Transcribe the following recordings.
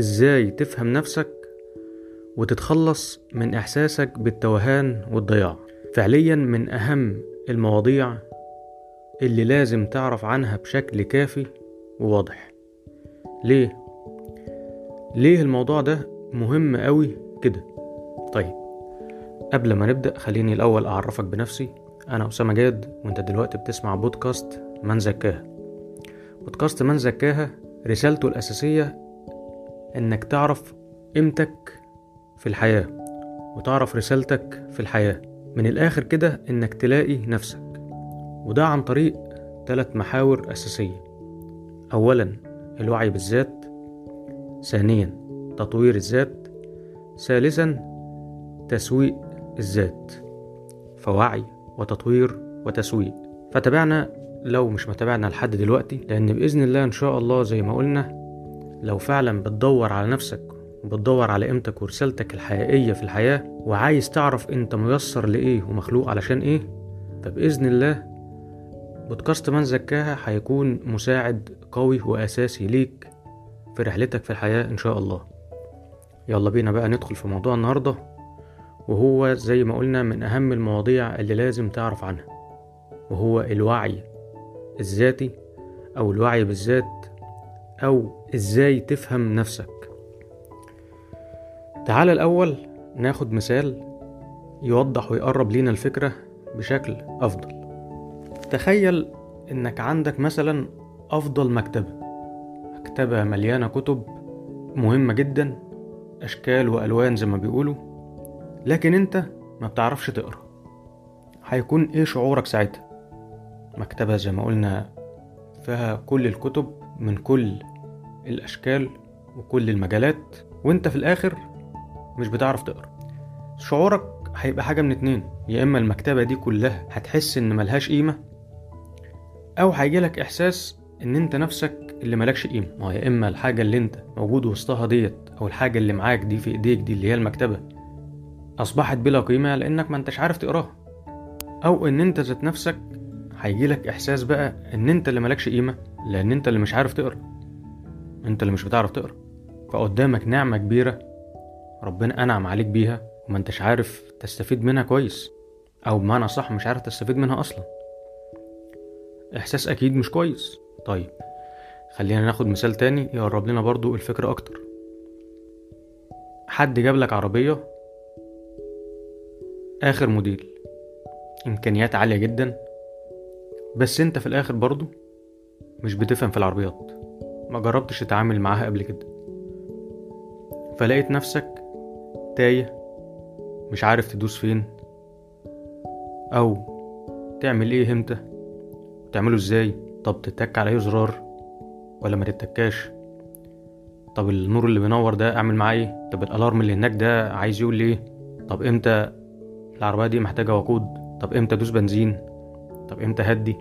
إزاي تفهم نفسك وتتخلص من إحساسك بالتوهان والضياع. فعليا من أهم المواضيع اللي لازم تعرف عنها بشكل كافي وواضح. ليه؟ ليه الموضوع ده مهم قوي كده؟ طيب قبل ما نبدأ خليني الأول أعرفك بنفسي. أنا أسامة جاد وأنت دلوقتي بتسمع بودكاست من زكاها. بودكاست من زكاها رسالته الأساسية إنك تعرف قيمتك في الحياة وتعرف رسالتك في الحياة. من الآخر كده إنك تلاقي نفسك. وده عن طريق ثلاث محاور أساسية. أولا الوعي بالذات. ثانيا تطوير الذات. ثالثا تسويق الذات. فوعي وتطوير وتسويق. فتابعنا لو مش متابعنا لحد دلوقتي لأن بإذن الله إن شاء الله زي ما قلنا لو فعلا بتدور على نفسك وبتدور على قيمتك ورسالتك الحقيقية في الحياة وعايز تعرف أنت ميسر لإيه ومخلوق علشان إيه فبإذن الله بودكاست من زكاها هيكون مساعد قوي وأساسي ليك في رحلتك في الحياة إن شاء الله. يلا بينا بقى ندخل في موضوع النهاردة وهو زي ما قلنا من أهم المواضيع اللي لازم تعرف عنها وهو الوعي الذاتي أو الوعي بالذات أو إزاي تفهم نفسك. تعال الأول ناخد مثال يوضح ويقرب لينا الفكرة بشكل أفضل. تخيل إنك عندك مثلا أفضل مكتبة. مكتبة مليانة كتب مهمة جدا أشكال وألوان زي ما بيقولوا لكن أنت ما بتعرفش تقرأ. هيكون إيه شعورك ساعتها؟ مكتبة زي ما قلنا فيها كل الكتب من كل الأشكال وكل المجالات وأنت في الآخر مش بتعرف تقرأ. شعورك هيبقى حاجة من اتنين يا إما المكتبة دي كلها هتحس إن ملهاش قيمة أو هيجيلك إحساس إن أنت نفسك اللي ملكش قيمة. ما يا إما الحاجة اللي أنت موجود وسطها ديت أو الحاجة اللي معاك دي في إيديك دي اللي هي المكتبة أصبحت بلا قيمة لأنك ما أنتش عارف تقراها. أو إن أنت ذات نفسك هيجيلك إحساس بقى إن أنت اللي ملكش قيمة لأن أنت اللي مش عارف تقرأ. أنت اللي مش بتعرف تقرا. فقدامك نعمة كبيرة ربنا أنعم عليك بيها وما أنتش عارف تستفيد منها كويس أو بمعنى صح مش عارف تستفيد منها أصلا. إحساس أكيد مش كويس. طيب خلينا ناخد مثال تاني يقرب لنا برضو الفكرة أكتر. حد جاب لك عربية آخر موديل إمكانيات عالية جدا بس أنت في الآخر برضو مش بتفهم في العربيات. ما جربتش تتعامل معاها قبل كده. فلقيت نفسك تايه مش عارف تدوس فين أو تعمل إيه إمتى؟ تعمله إزاي؟ طب تتك على اي زرار؟ ولا ما تتكاش؟ طب النور اللي بينور ده أعمل معاه إيه؟ طب الألارم اللي هناك ده عايز يقول لي إيه؟ طب إمتى العربية دي محتاجة وقود؟ طب إمتى أدوس بنزين؟ طب إمتى هدي؟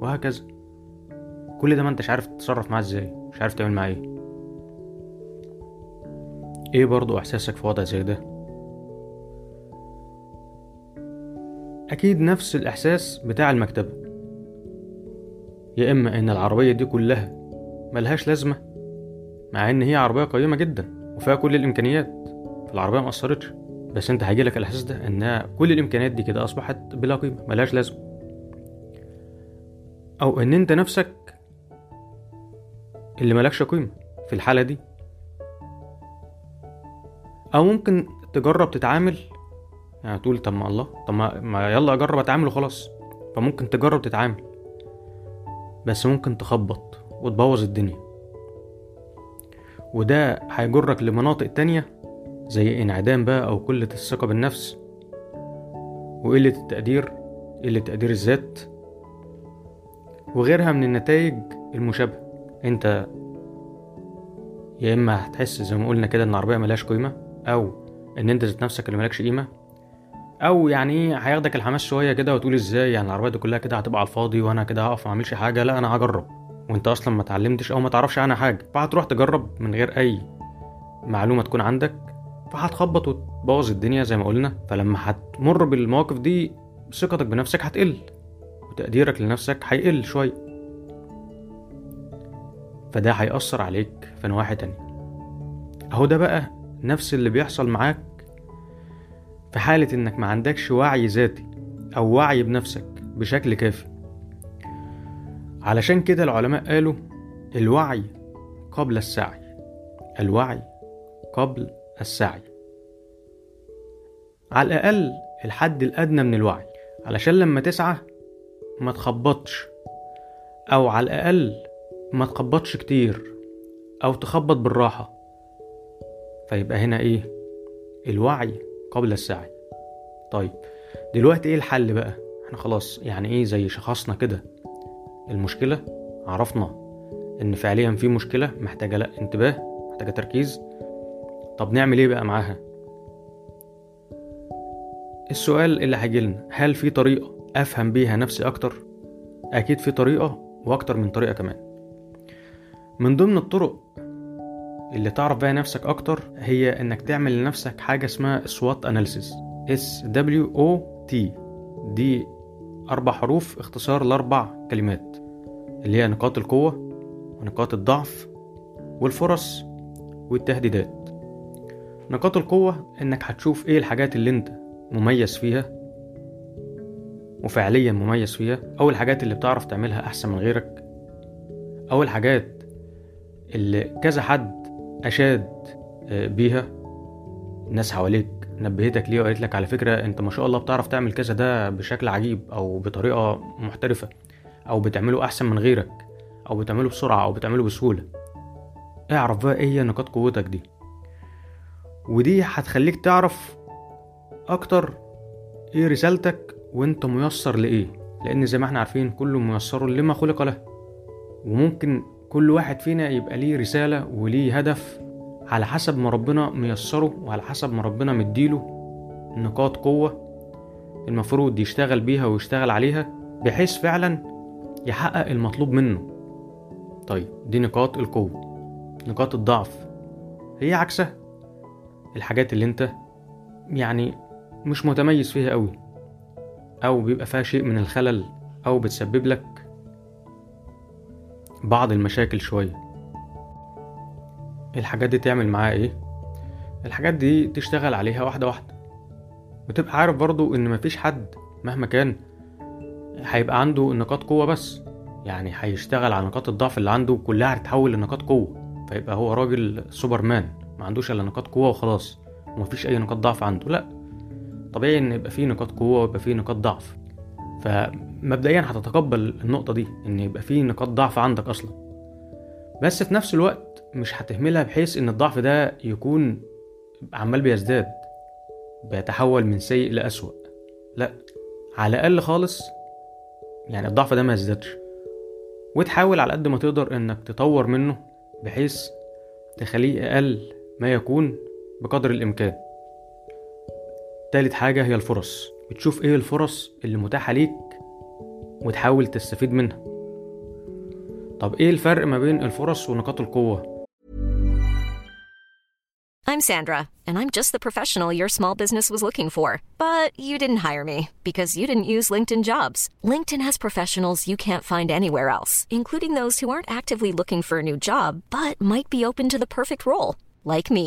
وهكذا. كل ده ما انتش عارف تتصرف معاه إزاي مش عارف تعمل معاه إيه. إيه برضو احساسك في وضع زي ده؟ أكيد نفس الاحساس بتاع المكتبة. يا اما ان العربية دي كلها ملهاش لازمة مع ان هي عربية قيمة جدا وفيها كل الامكانيات فالعربية مقصرتش بس انت هيجيلك الاحساس ده ان كل الامكانيات دي كده اصبحت بلا قيمة ملهاش لازمة. أو ان انت نفسك اللي ملكش قيمة في الحالة دي. أو ممكن تجرب تتعامل يعني تقول طب ما الله طب ما, يلا أجرب أتعامل وخلاص. فممكن تجرب تتعامل بس ممكن تخبط وتبوظ الدنيا. وده هيجرك لمناطق تانية زي انعدام بقى أو قلة الثقة بالنفس وقلة التقدير قلة تقدير الذات وغيرها من النتائج المشابهة. انت يا اما هتحس زي ما قلنا كده ان العربية ملهاش قيمة أو ان انت ذات نفسك اللي ملكش قيمة أو يعني إيه هياخدك الحماس شوية كده وتقول إزاي يعني العربية دي كلها كده هتبقى على الفاضي وأنا كده هقف ما اعملش حاجة لا أنا هجرب. وانت أصلا ما اتعلمتش أو ما تعرفش عنها حاجة فهتروح تجرب من غير اي معلومة تكون عندك فهتخبط وتبوظ الدنيا زي ما قلنا. فلما هتمر بالمواقف دي ثقتك بنفسك هتقل وتقديرك لنفسك هيقل شوية. فده هيأثر عليك في نواحي تانية. أهو ده بقى نفس اللي بيحصل معاك في حالة إنك ما عندكش وعي ذاتي أو وعي بنفسك بشكل كافي. علشان كده العلماء قالوا الوعي قبل السعي. الوعي قبل السعي. على الأقل الحد الأدنى من الوعي. علشان لما تسعى ما تخبطش. أو على الأقل ما تخبطش كتير أو تخبط بالراحة. فيبقى هنا إيه؟ الوعي قبل السعي. طيب دلوقتي إيه الحل بقى؟ إحنا خلاص يعني إيه زي شخصنا كده. المشكلة عرفنا إن فعليا في مشكلة محتاجة لا انتباه محتاجة تركيز. طب نعمل إيه بقى معاها؟ السؤال اللي هيجيلنا هل في طريقة أفهم بيها نفسي أكتر؟ أكيد في طريقة وأكتر من طريقة كمان. من ضمن الطرق اللي تعرف بيها نفسك أكتر هي إنك تعمل لنفسك حاجة اسمها SWOT Analysis. S W O T. دي أربع حروف اختصار لأربع كلمات. اللي هي نقاط القوة ونقاط الضعف والفرص والتهديدات. نقاط القوة إنك هتشوف إيه الحاجات اللي أنت مميز فيها وفعليا مميز فيها أو الحاجات اللي بتعرف تعملها أحسن من غيرك أو الحاجات اللي كذا حد أشاد بيها. الناس حواليك نبهتك ليه وقالت لك على فكرة أنت ما شاء الله بتعرف تعمل كذا ده بشكل عجيب أو بطريقة محترفة أو بتعمله أحسن من غيرك أو بتعمله بسرعة أو بتعمله بسهولة. اعرف بقى هي نقاط قوتك دي. ودي هتخليك تعرف أكتر إيه رسالتك وأنت ميسر لإيه. لأن زي ما إحنا عارفين كل ميسر لما خلق له. وممكن كل واحد فينا يبقى ليه رسالة وليه هدف على حسب ما ربنا ميسره وعلى حسب ما ربنا مديله نقاط قوة المفروض يشتغل بيها ويشتغل عليها بحيث فعلا يحقق المطلوب منه. طيب دي نقاط القوة. نقاط الضعف. هي عكسها الحاجات اللي انت يعني مش متميز فيها قوي أو بيبقى فيها شيء من الخلل أو بتسبب لك بعض المشاكل شوية. الحاجات دي تعمل معاها إيه؟ الحاجات دي تشتغل عليها واحدة واحدة. وتبقى عارف برضو إن مفيش حد مهما كان هيبقى عنده نقاط قوة بس. يعني هيشتغل على نقاط الضعف اللي عنده كلها هتتحول لنقاط قوة. فيبقى هو راجل سوبرمان ما عندوش إلا نقاط قوة وخلاص. ومفيش أي نقاط ضعف عنده لأ. طبيعي إن يبقى فيه نقاط قوة ويبقى فيه نقاط ضعف. فمبدئيا هتتقبل النقطة دي إن يبقى فيه نقاط ضعف عندك أصلا. بس في نفس الوقت مش هتهملها بحيث إن الضعف ده يكون عمال بيزداد بيتحول من سيء لأسوأ. لا على الأقل خالص يعني الضعف ده ما يزدادش. وتحاول على قد ما تقدر إنك تطور منه بحيث تخليه أقل ما يكون بقدر الإمكان. تالت حاجة هي الفرص. بتشوف إيه الفرص اللي متاحة ليك وتحاول تستفيد منها طب إيه الفرق ما بين الفرص ونقاط القوة I'm Sandra, and I'm just the professional your small business was looking for. But you didn't hire me because you didn't use LinkedIn jobs. LinkedIn has professionals you can't find anywhere else, including those who aren't actively looking for a new job but might be open to the perfect role, like me.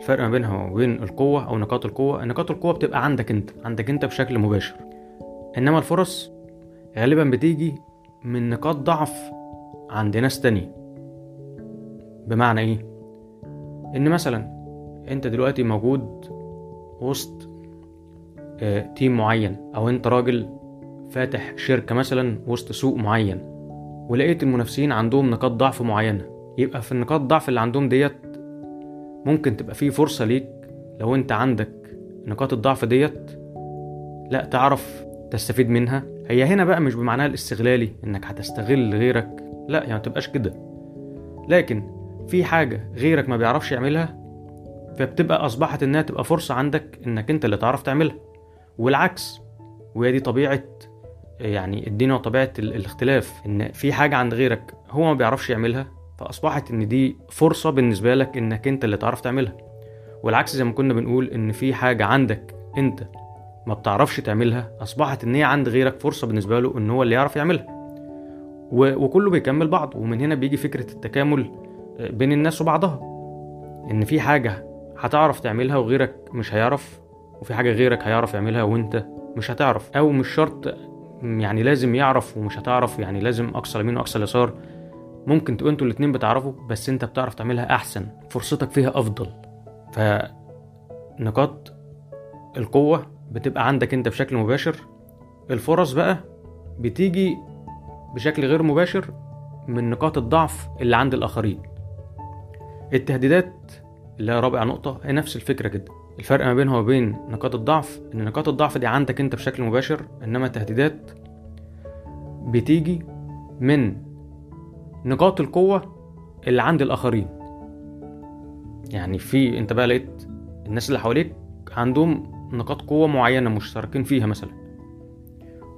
الفرق ما بينها وبين القوة أو نقاط القوة نقاط القوة بتبقى عندك أنت عندك أنت بشكل مباشر إنما الفرص غالبا بتيجي من نقاط ضعف عند ناس تانية بمعنى إيه؟ إن مثلا أنت دلوقتي موجود وسط آه، تيم معين أو أنت راجل فاتح شركة مثلا وسط سوق معين ولقيت المنافسين عندهم نقاط ضعف معينة يبقى في النقاط الضعف اللي عندهم ديت ممكن تبقى فيه فرصة ليك لو انت عندك نقاط الضعف ديت لا تعرف تستفيد منها. هي هنا بقى مش بمعناها الاستغلالي انك هتستغل غيرك لا يعني ما تبقاش كده. لكن في حاجة غيرك ما بيعرفش يعملها فبتبقى أصبحت إنها تبقى فرصة عندك إنك أنت اللي تعرف تعملها. والعكس وهي دي طبيعة يعني الدين وطبيعة ال- الاختلاف إن في حاجة عند غيرك هو ما بيعرفش يعملها فأصبحت إن دي فرصة بالنسبة لك إنك أنت اللي تعرف تعملها. والعكس زي ما كنا بنقول إن في حاجة عندك أنت ما بتعرفش تعملها أصبحت إن هي عند غيرك فرصة بالنسبة له إن هو اللي يعرف يعملها. وكله بيكمل بعض ومن هنا بيجي فكرة التكامل آه، بين الناس وبعضها. إن في حاجة هتعرف تعملها وغيرك مش هيعرف وفي حاجة غيرك هيعرف يعملها وأنت مش هتعرف. أو مش شرط يعني لازم يعرف ومش هتعرف يعني لازم اقصى اليمين واقصى اليسار ممكن تبقوا أنتوا الاتنين بتعرفوا بس انت بتعرف تعملها أحسن فرصتك فيها أفضل. فنقاط القوة بتبقى عندك انت بشكل مباشر. الفرص بقى بتيجي بشكل غير مباشر من نقاط الضعف اللي عند الآخرين. التهديدات اللي هي رابع نقطة هي نفس الفكرة كده الفرق ما بينها وبين نقاط الضعف إن نقاط الضعف دي عندك انت بشكل مباشر إنما التهديدات بتيجي من نقاط القوة اللي عند الآخرين. يعني في انت بقى لقيت الناس اللي حواليك عندهم نقاط قوة معينة مشتركين فيها مثلا.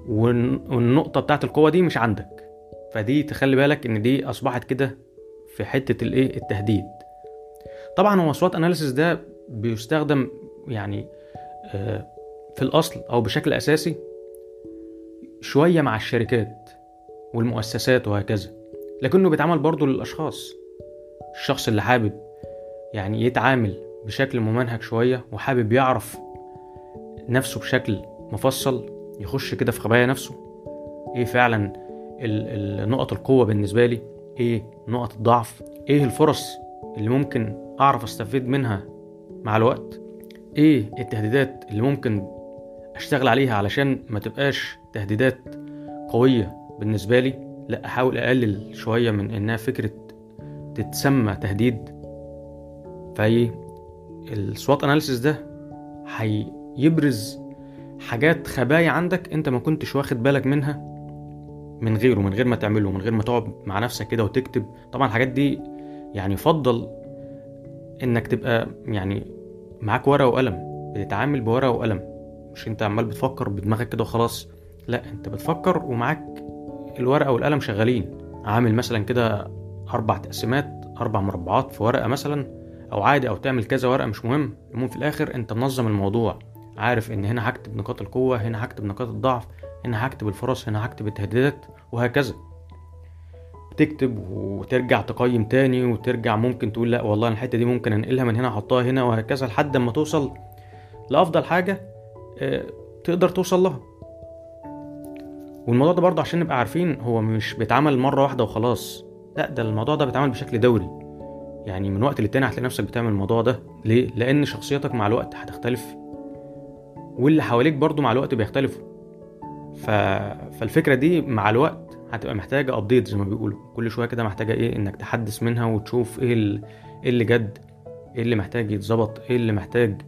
والن- والنقطة بتاعت القوة دي مش عندك. فدي تخلي بالك إن دي أصبحت كده في حتة الإيه؟ التهديد. طبعا هو SWOT اناليسيس ده بيستخدم يعني آه، في الأصل أو بشكل أساسي شوية مع الشركات والمؤسسات وهكذا. لكنه بيتعمل برضه للأشخاص. الشخص اللي حابب يعني يتعامل بشكل ممنهج شوية وحابب يعرف نفسه بشكل مفصل يخش كده في خبايا نفسه. إيه فعلا نقط القوة بالنسبة لي؟ إيه نقط الضعف؟ إيه الفرص اللي ممكن أعرف أستفيد منها مع الوقت؟ إيه التهديدات اللي ممكن أشتغل عليها علشان ما تبقاش تهديدات قوية بالنسبة لي؟ لا أحاول أقلل شوية من إنها فكرة تتسمى تهديد. فاي السوات أناليسيس ده هيبرز حاجات خبايا عندك أنت ما كنتش واخد بالك منها من غيره من غير ما تعمله من غير ما تقعد مع نفسك كده وتكتب. طبعا الحاجات دي يعني يفضل إنك تبقى يعني معاك ورقة وقلم بتتعامل بورقة وقلم. مش أنت عمال بتفكر بدماغك كده وخلاص لا أنت بتفكر ومعاك الورقة والقلم شغالين. عامل مثلا كده أربع تقسيمات أربع مربعات في ورقة مثلا أو عادي أو تعمل كذا ورقة مش مهم. المهم في الآخر أنت منظم الموضوع. عارف إن هنا هكتب نقاط القوة هنا هكتب نقاط الضعف هنا هكتب الفرص هنا هكتب التهديدات وهكذا. تكتب وترجع تقيم تاني وترجع ممكن تقول لا والله الحتة دي ممكن أنقلها من هنا أحطها هنا وهكذا لحد ما توصل لأفضل حاجة آه، تقدر توصل لها. والموضوع ده برضه عشان نبقى عارفين هو مش بيتعمل مرة واحدة وخلاص. لا ده الموضوع ده بيتعمل بشكل دوري. يعني من وقت للتاني هتلاقي نفسك بتعمل الموضوع ده. ليه؟ لأن شخصيتك مع الوقت هتختلف. واللي حواليك برضه مع الوقت بيختلفوا. ف... فالفكرة دي مع الوقت هتبقى محتاجة ابديت زي ما بيقولوا. كل شوية كده محتاجة إيه؟ إنك تحدث منها وتشوف إيه إيه اللي جد إيه اللي محتاج يتظبط إيه اللي محتاج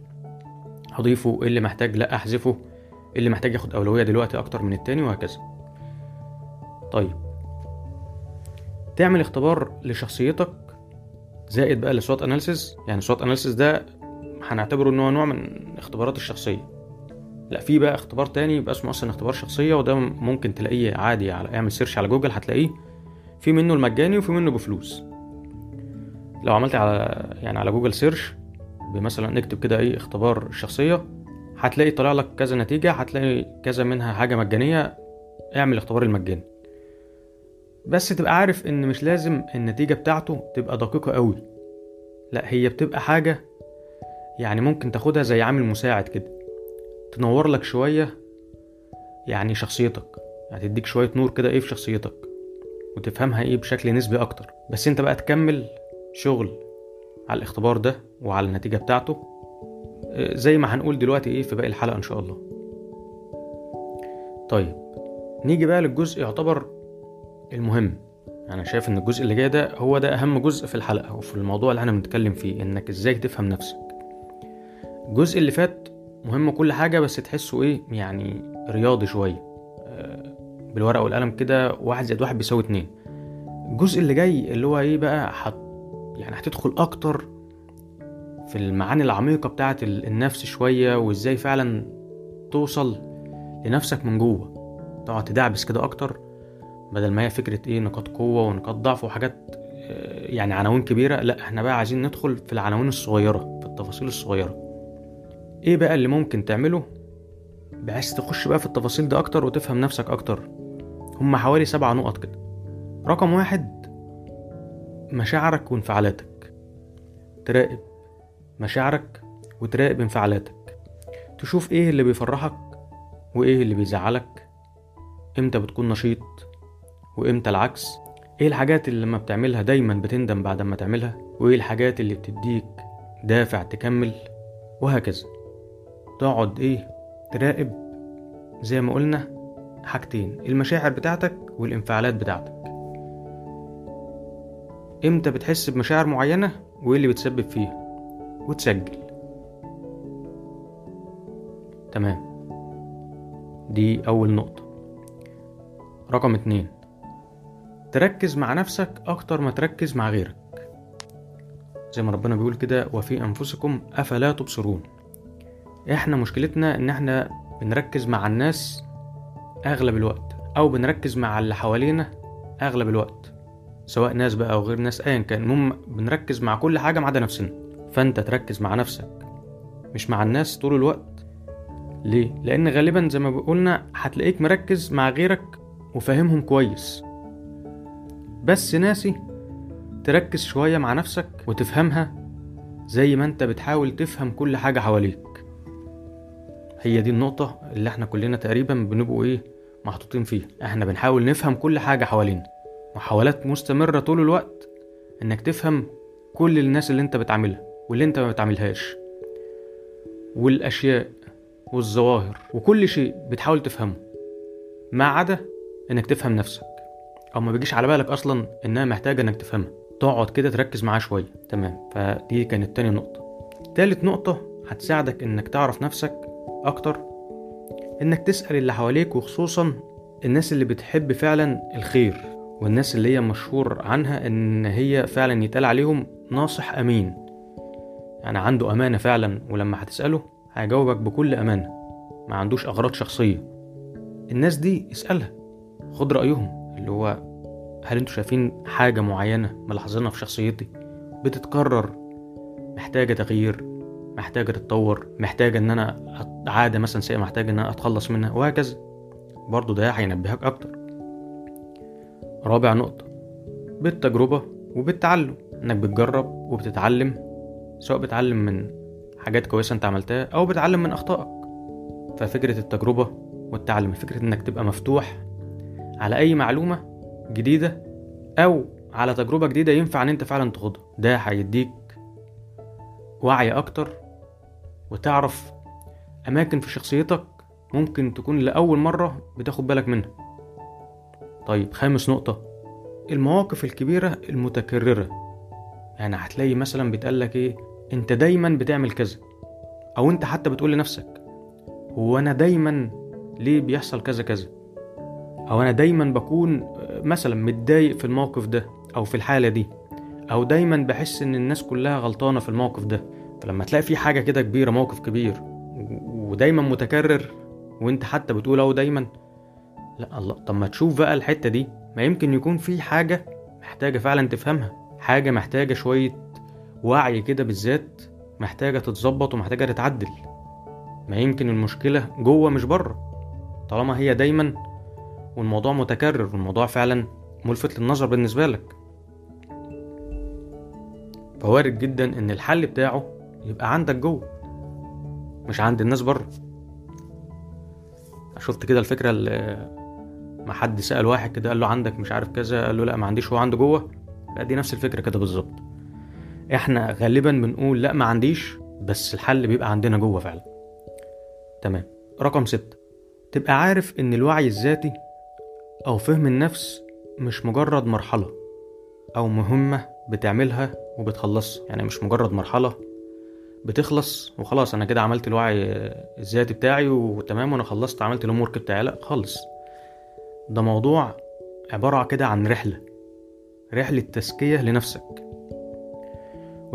أضيفه إيه اللي محتاج لأ أحذفه. إيه اللي محتاج ياخد أولوية دلوقتي أكتر من التاني وهكذا. طيب. تعمل اختبار لشخصيتك زائد بقى ل SWOT analysis يعني SWOT analysis ده هنعتبره إن هو نوع من اختبارات الشخصية. لا في بقى اختبار تاني يبقى اسمه أصلا اختبار شخصية وده ممكن تلاقيه عادي على اعمل search على جوجل هتلاقيه. في منه المجاني وفي منه بفلوس. لو عملت على يعني على Google search بمثلا نكتب كده إيه اختبار شخصية هتلاقي طالع لك كذا نتيجة هتلاقي كذا منها حاجة مجانية اعمل الاختبار المجاني. بس تبقى عارف إن مش لازم النتيجة بتاعته تبقى دقيقة قوي لا هي بتبقى حاجة يعني ممكن تاخدها زي عامل مساعد كده. تنور لك شوية يعني شخصيتك. يعني تديك شوية نور كده إيه في شخصيتك وتفهمها إيه بشكل نسبي أكتر. بس أنت بقى تكمل شغل على الاختبار ده وعلى النتيجة بتاعته. زي ما هنقول دلوقتي إيه في باقي الحلقة إن شاء الله. طيب نيجي بقى للجزء يعتبر المهم. أنا شايف إن الجزء اللي جاي ده هو ده أهم جزء في الحلقة وفي الموضوع اللي إحنا بنتكلم فيه إنك إزاي تفهم نفسك. الجزء اللي فات مهم كل حاجة بس تحسه إيه؟ يعني رياضي شوية. آه، بالورقة والقلم كده واحد زائد واحد بيساوي اتنين. الجزء اللي جاي اللي هو إيه بقى حت يعني هتدخل أكتر في المعاني العميقة بتاعة ال- النفس شوية وإزاي فعلا توصل لنفسك من جوه. تقعد تدعبس كده أكتر بدل ما هي فكرة إيه نقاط قوة ونقاط ضعف وحاجات آه، يعني عناوين كبيرة. لا إحنا بقى عايزين ندخل في العناوين الصغيرة في التفاصيل الصغيرة. إيه بقى اللي ممكن تعمله بحيث تخش بقى في التفاصيل دي أكتر وتفهم نفسك أكتر؟ هما حوالي سبع نقط كده. رقم واحد مشاعرك وانفعالاتك. تراقب مشاعرك وتراقب انفعالاتك. تشوف إيه اللي بيفرحك وإيه اللي بيزعلك. إمتى بتكون نشيط وإمتى العكس. إيه الحاجات اللي لما بتعملها دايما بتندم بعد ما تعملها؟ وإيه الحاجات اللي بتديك دافع تكمل؟ وهكذا. تقعد إيه تراقب زي ما قلنا حاجتين المشاعر بتاعتك والانفعالات بتاعتك. إمتى بتحس بمشاعر معينة وإيه اللي بتسبب فيها؟ وتسجل. تمام. دي أول نقطة. رقم اتنين. تركز مع نفسك أكتر ما تركز مع غيرك. زي ما ربنا بيقول كده وفي أنفسكم أفلا تبصرون. إحنا مشكلتنا إن إحنا بنركز مع الناس أغلب الوقت أو بنركز مع اللي حوالينا أغلب الوقت. سواء ناس بقى أو غير ناس ايا كان. المهم بنركز مع كل حاجة ما عدا نفسنا. فانت تركز مع نفسك مش مع الناس طول الوقت. ليه؟ لأن غالبا زي ما قلنا هتلاقيك مركز مع غيرك وفاهمهم كويس. بس ناسي تركز شوية مع نفسك وتفهمها زي ما انت بتحاول تفهم كل حاجة حواليك. هي دي النقطة اللي إحنا كلنا تقريبا بنبقوا إيه محطوطين فيها. إحنا بنحاول نفهم كل حاجة حوالينا. محاولات مستمرة طول الوقت إنك تفهم كل الناس اللي انت بتعاملها. واللي انت ما بتعاملهاش والأشياء والظواهر وكل شيء بتحاول تفهمه ما عدا إنك تفهم نفسك. أو ما بيجيش على بالك أصلا إنها محتاجة إنك تفهمها. تقعد كده تركز معاها شوية. تمام. فدي كانت تاني نقطة. تالت نقطة هتساعدك إنك تعرف نفسك أكتر إنك تسأل اللي حواليك وخصوصا الناس اللي بتحب فعلا الخير والناس اللي هي مشهور عنها إن هي فعلا يتقال عليهم ناصح أمين. يعني عنده أمانة فعلا ولما هتسأله هيجاوبك بكل أمانة. ما عندوش أغراض شخصية. الناس دي اسألها. خد رأيهم اللي هو هل أنتوا شايفين حاجة معينة ملاحظينها في شخصيتي؟ بتتكرر. محتاجة تغيير محتاجة تتطور محتاجة إن أنا عادة مثلا سيئة محتاجة إن أنا أتخلص منها وهكذا. برضو ده هينبهك أكتر. رابع نقطة. بالتجربة وبالتعلم. إنك بتجرب وبتتعلم سواء بتعلم من حاجات كويسة انت عملتها أو بتعلم من أخطائك. ففكرة التجربة والتعلم فكرة إنك تبقى مفتوح على أي معلومة جديدة أو على تجربة جديدة ينفع إن أنت فعلا تاخدها ده هيديك وعي أكتر وتعرف أماكن في شخصيتك ممكن تكون لأول مرة بتاخد بالك منها. طيب خامس نقطة. المواقف الكبيرة المتكررة. يعني هتلاقي مثلا بيتقالك إيه؟ انت دايما بتعمل كذا أو انت حتى بتقول لنفسك هو أنا دايما ليه بيحصل كذا كذا؟ أو أنا دايما بكون مثلا متضايق في الموقف ده أو في الحالة دي أو دايما بحس إن الناس كلها غلطانة في الموقف ده. فلما تلاقي في حاجة كده كبيرة موقف كبير ودايما متكرر وانت حتى بتقول أهو دايما لا الله طب ما تشوف بقى الحتة دي ما يمكن يكون في حاجة محتاجة فعلا تفهمها حاجة محتاجة شوية وعي كده بالذات محتاجة تتظبط ومحتاجة تتعدل. ما يمكن المشكلة جوه مش بره. طالما هي دايما والموضوع متكرر والموضوع فعلا ملفت للنظر بالنسبة لك. فوارد جدا إن الحل بتاعه يبقى عندك جوه مش عند الناس بره. شفت كده الفكرة اللي ما حد سأل واحد كده قال له عندك مش عارف كذا قال له لا ما عنديش هو عنده جوه؟ لا دي نفس الفكرة كده بالظبط. إحنا غالبا بنقول لا ما عنديش بس الحل بيبقى عندنا جوه فعلا. تمام. رقم ستة. تبقى عارف إن الوعي الذاتي أو فهم النفس مش مجرد مرحلة أو مهمة بتعملها وبتخلصها يعني مش مجرد مرحلة بتخلص وخلاص أنا كده عملت الوعي الذاتي بتاعي وتمام وأنا خلصت عملت الأمور بتاعي. لا خالص. ده موضوع عبارة كده عن رحلة. رحلة تزكية لنفسك.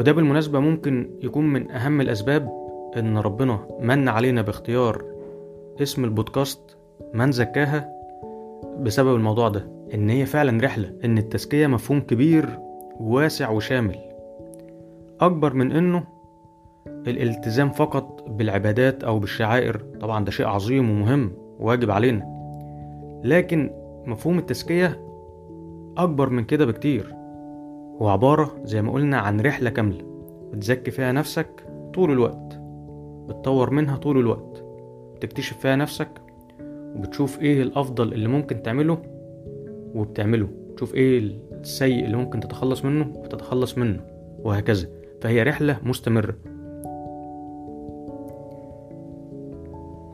وده بالمناسبة ممكن يكون من أهم الأسباب إن ربنا من علينا باختيار اسم البودكاست من زكاها بسبب الموضوع ده إن هي فعلا رحلة إن التزكية مفهوم كبير واسع وشامل. أكبر من إنه الالتزام فقط بالعبادات أو بالشعائر طبعا ده شيء عظيم ومهم وواجب علينا لكن مفهوم التزكية أكبر من كده بكتير. هو عبارة زي ما قلنا عن رحلة كاملة بتزكي فيها نفسك طول الوقت بتطور منها طول الوقت بتكتشف فيها نفسك وبتشوف إيه الأفضل اللي ممكن تعمله وبتعمله تشوف إيه السيء اللي ممكن تتخلص منه وتتخلص منه وهكذا. فهي رحلة مستمرة.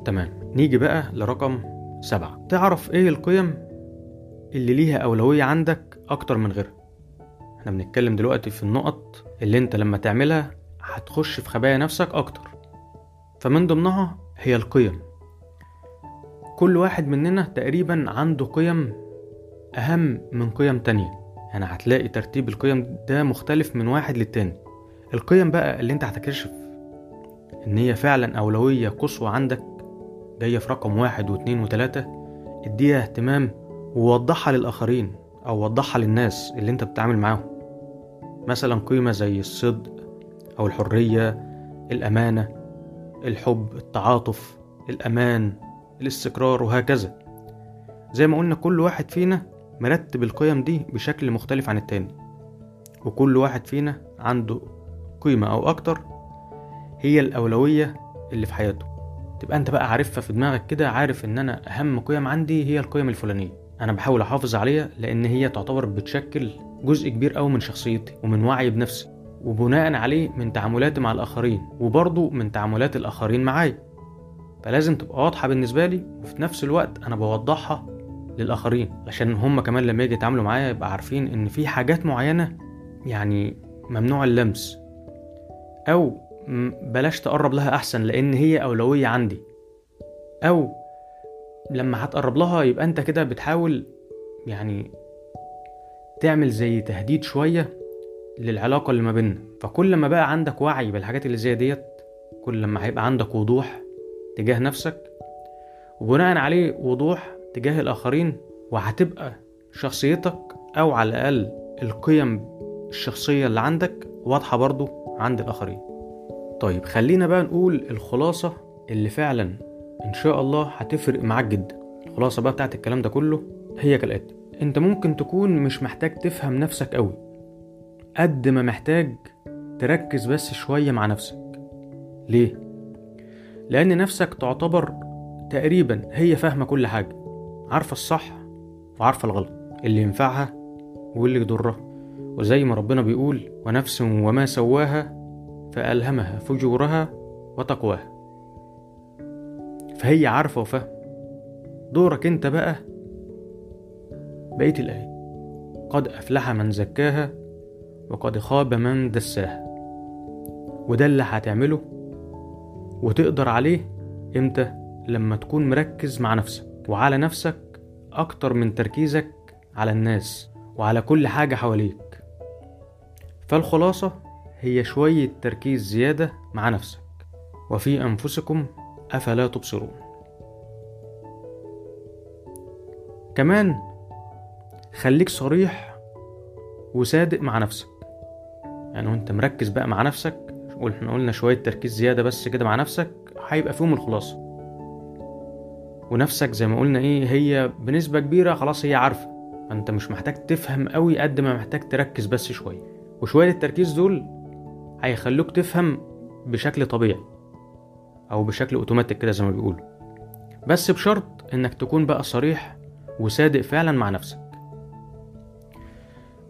تمام. نيجي بقى لرقم سبعة. تعرف إيه القيم اللي ليها أولوية عندك أكتر من غيرها؟ إحنا بنتكلم دلوقتي في النقط اللي انت لما تعملها هتخش في خبايا نفسك أكتر. فمن ضمنها هي القيم. كل واحد مننا تقريبا عنده قيم أهم من قيم تانية. يعني هتلاقي ترتيب القيم ده مختلف من واحد للتاني. القيم بقى اللي انت هتكتشف إن هي فعلا أولوية قصوى عندك جاية في رقم واحد واتنين وتلاتة اديها اهتمام ووضحها للآخرين أو وضحها للناس اللي انت بتتعامل معاهم. مثلا قيمة زي الصدق أو الحرية الأمانة الحب التعاطف الأمان الاستقرار وهكذا. زي ما قلنا كل واحد فينا مرتب القيم دي بشكل مختلف عن التاني. وكل واحد فينا عنده قيمة أو أكتر هي الأولوية اللي في حياته. تبقى أنت بقى عارفها في دماغك كده عارف إن أنا أهم قيم عندي هي القيم الفلانية. أنا بحاول أحافظ عليها لأن هي تعتبر بتشكل جزء كبير قوي من شخصيتي ومن وعي بنفسي وبناء عليه من تعاملاتي مع الآخرين وبرضه من تعاملات الآخرين معايا. فلازم تبقى واضحة بالنسبة لي وفي نفس الوقت أنا بوضحها للآخرين عشان هم كمان لما يجي يتعاملوا معايا يبقى عارفين إن في حاجات معينة يعني ممنوع اللمس أو بلاش تقرب لها أحسن لأن هي أولوية عندي أو لما هتقرب لها يبقى انت كده بتحاول يعني تعمل زي تهديد شوية للعلاقة اللي ما بيننا. فكل ما بقى عندك وعي بالحاجات اللي زي ديت كل لما هيبقى عندك وضوح تجاه نفسك وبناء عليه وضوح تجاه الآخرين وهتبقى شخصيتك أو على الأقل القيم الشخصية اللي عندك واضحة برضو عند الآخرين. طيب خلينا بقى نقول الخلاصة اللي فعلا إن شاء الله هتفرق معاك جدا. الخلاصة بقى بتاعت الكلام ده كله هي كالآتي. أنت ممكن تكون مش محتاج تفهم نفسك قوي. قد ما محتاج تركز بس شوية مع نفسك. ليه؟ لأن نفسك تعتبر تقريبا هي فاهمة كل حاجة. عارفة الصح وعارفة الغلط. اللي ينفعها واللي يضرها. وزي ما ربنا بيقول ونفس وما سواها فألهمها فجورها وتقواها. فهي عارفة وفاهمة. دورك انت بقى. بقية الآية. قد أفلح من زكاها وقد خاب من دساها. وده اللي هتعمله وتقدر عليه إمتى؟ لما تكون مركز مع نفسك وعلى نفسك أكتر من تركيزك على الناس وعلى كل حاجة حواليك. فالخلاصة هي شوية تركيز زيادة مع نفسك. وفي أنفسكم أفلا تبصرون؟ كمان خليك صريح وصادق مع نفسك. يعني وانت مركز بقى مع نفسك وإحنا قلنا شوية تركيز زيادة بس كده مع نفسك هيبقى فيهم الخلاصة. ونفسك زي ما قلنا إيه هي بنسبة كبيرة خلاص هي عارفة. انت مش محتاج تفهم قوي قد ما محتاج تركز بس شوية. وشوية التركيز دول هيخلوك تفهم بشكل طبيعي. أو بشكل أوتوماتيك كده زي ما بيقولوا. بس بشرط إنك تكون بقى صريح وصادق فعلا مع نفسك.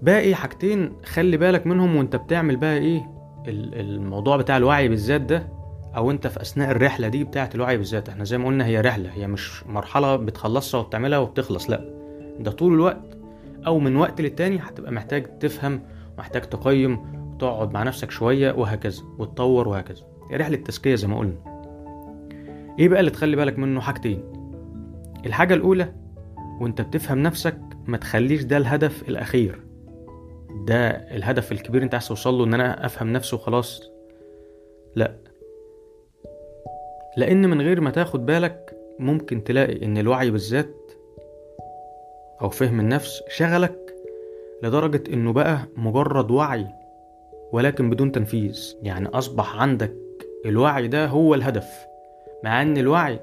باقي حاجتين خلي بالك منهم وأنت بتعمل بقى إيه الموضوع بتاع الوعي بالذات ده أو أنت في أثناء الرحلة دي بتاعة الوعي بالذات. إحنا زي ما قلنا هي رحلة هي مش مرحلة بتخلصها وبتعملها وبتخلص لأ. ده طول الوقت أو من وقت للتاني هتبقى محتاج تفهم محتاج تقيم وتقعد مع نفسك شوية وهكذا وتطور وهكذا. هي رحلة تزكيه زي ما قلنا. إيه بقى اللي تخلي بالك منه حاجتين؟ الحاجة الأولى وأنت بتفهم نفسك ما تخليش ده الهدف الأخير. ده الهدف الكبير أنت عايز توصل له إن أنا أفهم نفسي وخلاص. لأ. لأن من غير ما تاخد بالك ممكن تلاقي إن الوعي بالذات أو فهم النفس شغلك لدرجة إنه بقى مجرد وعي ولكن بدون تنفيذ. يعني أصبح عندك الوعي ده هو الهدف. مع إن الوعي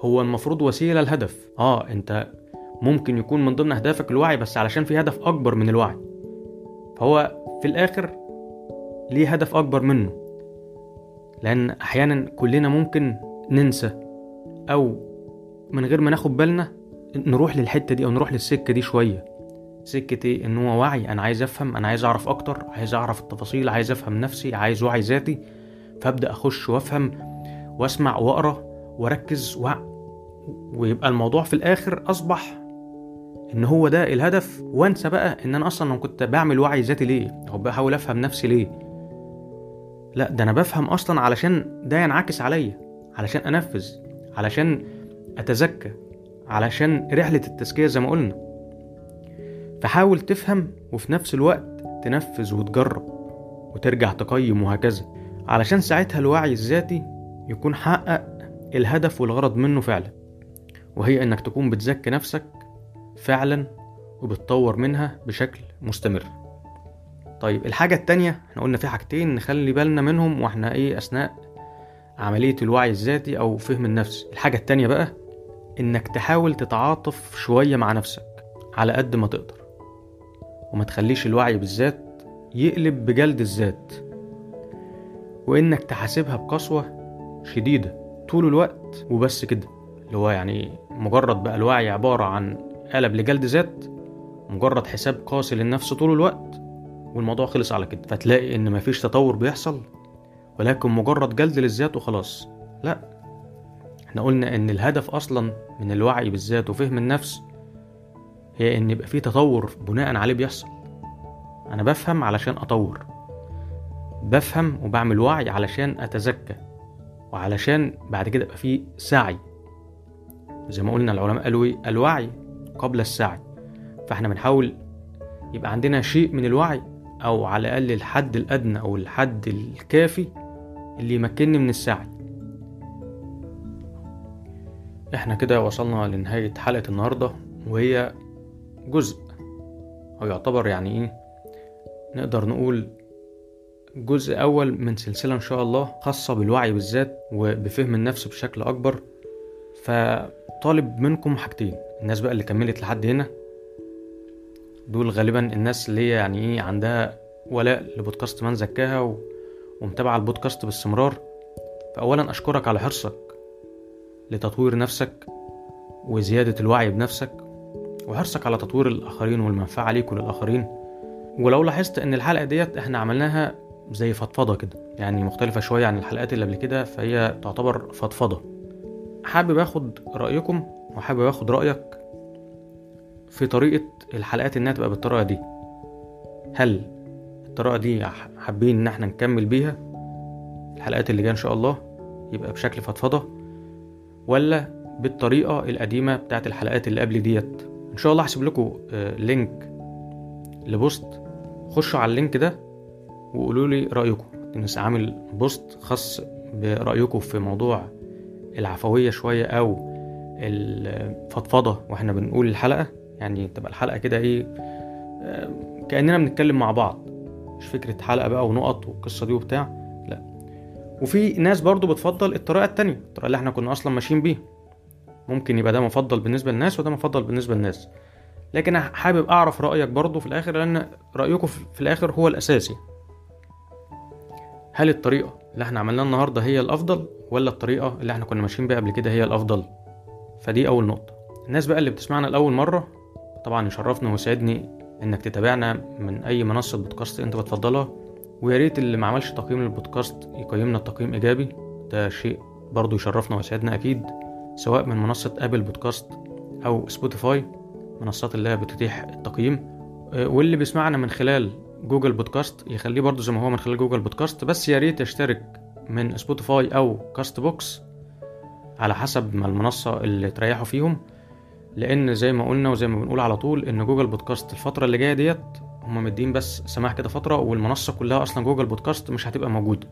هو المفروض وسيلة الهدف آه أنت ممكن يكون من ضمن أهدافك الوعي بس علشان في هدف أكبر من الوعي. فهو في الآخر ليه هدف أكبر منه. لأن أحيانا كلنا ممكن ننسى أو من غير ما ناخد بالنا نروح للحتة دي أو نروح للسكة دي شوية. سكة إيه إن هو وعي أنا عايز أفهم أنا عايز أعرف أكتر عايز أعرف التفاصيل عايز أفهم نفسي عايز وعي ذاتي. فأبدأ أخش وأفهم واسمع وأقرأ وأركز و... ويبقى الموضوع في الآخر أصبح إن هو ده الهدف وأنسى بقى إن أنا أصلا كنت بعمل وعي ذاتي ليه؟ أو بحاول أفهم نفسي ليه؟ لا ده أنا بفهم أصلا علشان ده ينعكس عليا علشان أنفذ علشان أتزكى علشان رحلة التزكية زي ما قلنا. فحاول تفهم وفي نفس الوقت تنفذ وتجرب وترجع تقيم وهكذا علشان ساعتها الوعي الذاتي يكون حقق الهدف والغرض منه فعلا وهي إنك تكون بتزكي نفسك فعلا وبتطور منها بشكل مستمر. طيب الحاجة التانية إحنا قلنا في حاجتين نخلي بالنا منهم وإحنا إيه أثناء عملية الوعي الذاتي أو فهم النفس. الحاجة التانية بقى إنك تحاول تتعاطف شوية مع نفسك على قد ما تقدر وما تخليش الوعي بالذات يقلب بجلد الذات وإنك تحاسبها بقسوة شديدة طول الوقت وبس كده. اللي هو يعني مجرد بقى الوعي عبارة عن قلب لجلد ذات مجرد حساب قاسي للنفس طول الوقت والموضوع خلص على كده. فتلاقي إن مفيش تطور بيحصل ولكن مجرد جلد للذات وخلاص. لا إحنا قلنا إن الهدف أصلا من الوعي بالذات وفهم النفس هي إن يبقى في تطور بناء عليه بيحصل. أنا بفهم علشان أطور. بفهم وبعمل وعي علشان اتزكى وعلشان بعد كده يبقى في سعي. زي ما قلنا العلماء قالوا إيه؟ الوعي قبل السعي. فإحنا بنحاول يبقى عندنا شيء من الوعي أو على الأقل الحد الأدنى أو الحد الكافي اللي يمكنني من السعي. إحنا كده وصلنا لنهاية حلقة النهاردة وهي جزء أو يعتبر يعني إيه؟ نقدر نقول جزء أول من سلسلة إن شاء الله خاصة بالوعي بالذات وبفهم النفس بشكل أكبر. فطالب منكم حاجتين الناس بقى اللي كملت لحد هنا. دول غالبا الناس اللي يعني إيه عندها ولاء لبودكاست من زكاها و... ومتابعة البودكاست باستمرار. فأولا أشكرك على حرصك لتطوير نفسك وزيادة الوعي بنفسك وحرصك على تطوير الآخرين والمنفعة ليك وللآخرين. ولو لاحظت إن الحلقة ديت إحنا عملناها زي فضفضة كده. يعني مختلفة شوية عن الحلقات اللي قبل كده فهي تعتبر فضفضة. حابب آخد رأيكم وحابب آخد رأيك في طريقة الحلقات إنها تبقى بالطريقة دي. هل الطريقة دي حابين إن إحنا نكمل بيها الحلقات اللي جاية إن شاء الله؟ يبقى بشكل فضفضة. ولا بالطريقة القديمة بتاعت الحلقات اللي قبل ديت؟ إن شاء الله هسيب لكم link ل post. خشوا على ال link ده. وقولوا لي رأيكم. الناس عامل post خاص برأيكم في موضوع العفوية شوية أو الفضفضة وإحنا بنقول الحلقة. يعني تبقى الحلقة كده إيه كأننا بنتكلم مع بعض. مش فكرة حلقة بقى ونقط والقصة دي وبتاع لا. وفي ناس برضو بتفضل الطريقة التانية الطريقة اللي إحنا كنا أصلا ماشيين بيها. ممكن يبقى ده مفضل بالنسبة للناس وده مفضل بالنسبة للناس. لكن حابب أعرف رأيك برضو في الآخر لأن رأيكم في الآخر هو الأساسي. هل الطريقة اللي إحنا عملناها النهاردة هي الأفضل ولا الطريقة اللي إحنا كنا ماشيين بيها قبل كده هي الأفضل؟ فدي أول نقطة. الناس بقى اللي بتسمعنا لأول مرة طبعا يشرفني ويسعدني إنك تتابعنا من أي منصة بودكاست أنت بتفضلها ويا ريت اللي ما عملش تقييم للبودكاست يقيمنا تقييم إيجابي. ده شيء برضو يشرفنا ويسعدنا أكيد سواء من منصة أبل بودكاست أو سبوتيفاي منصات اللي هي بتتيح التقييم. واللي بيسمعنا من خلال جوجل بودكاست يخليه برضو زي ما هو من خلال جوجل بودكاست. بس يا ريت يشترك من سبوتيفاي أو كاست بوكس على حسب ما المنصة اللي تريحوا فيهم. لأن زي ما قلنا وزي ما بنقول على طول إن جوجل بودكاست الفترة اللي جاية ديت هما مدين بس سماح كده فترة والمنصة كلها أصلا جوجل بودكاست مش هتبقى موجودة.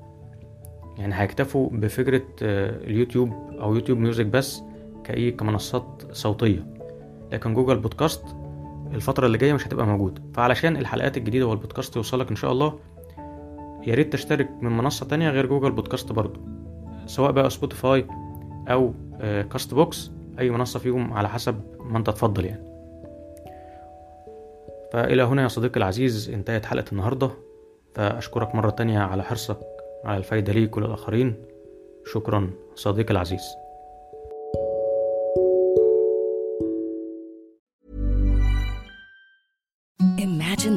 يعني هيكتفوا بفكرة اليوتيوب أو يوتيوب ميوزك بس كأي كمنصات صوتية. لكن جوجل بودكاست الفترة اللي جاية مش هتبقى موجودة. فعلشان الحلقات الجديدة والبودكاست يوصلك إن شاء الله يا ريت تشترك من منصة تانية غير جوجل بودكاست برضو سواء بقى سبوتيفاي أو كاست بوكس أي منصة فيهم على حسب ما أنت تفضل يعني. فإلى هنا يا صديقي العزيز انتهت حلقة النهاردة. فأشكرك مرة تانية على حرصك على الفايدة ليك وللآخرين. شكرا صديقي العزيز.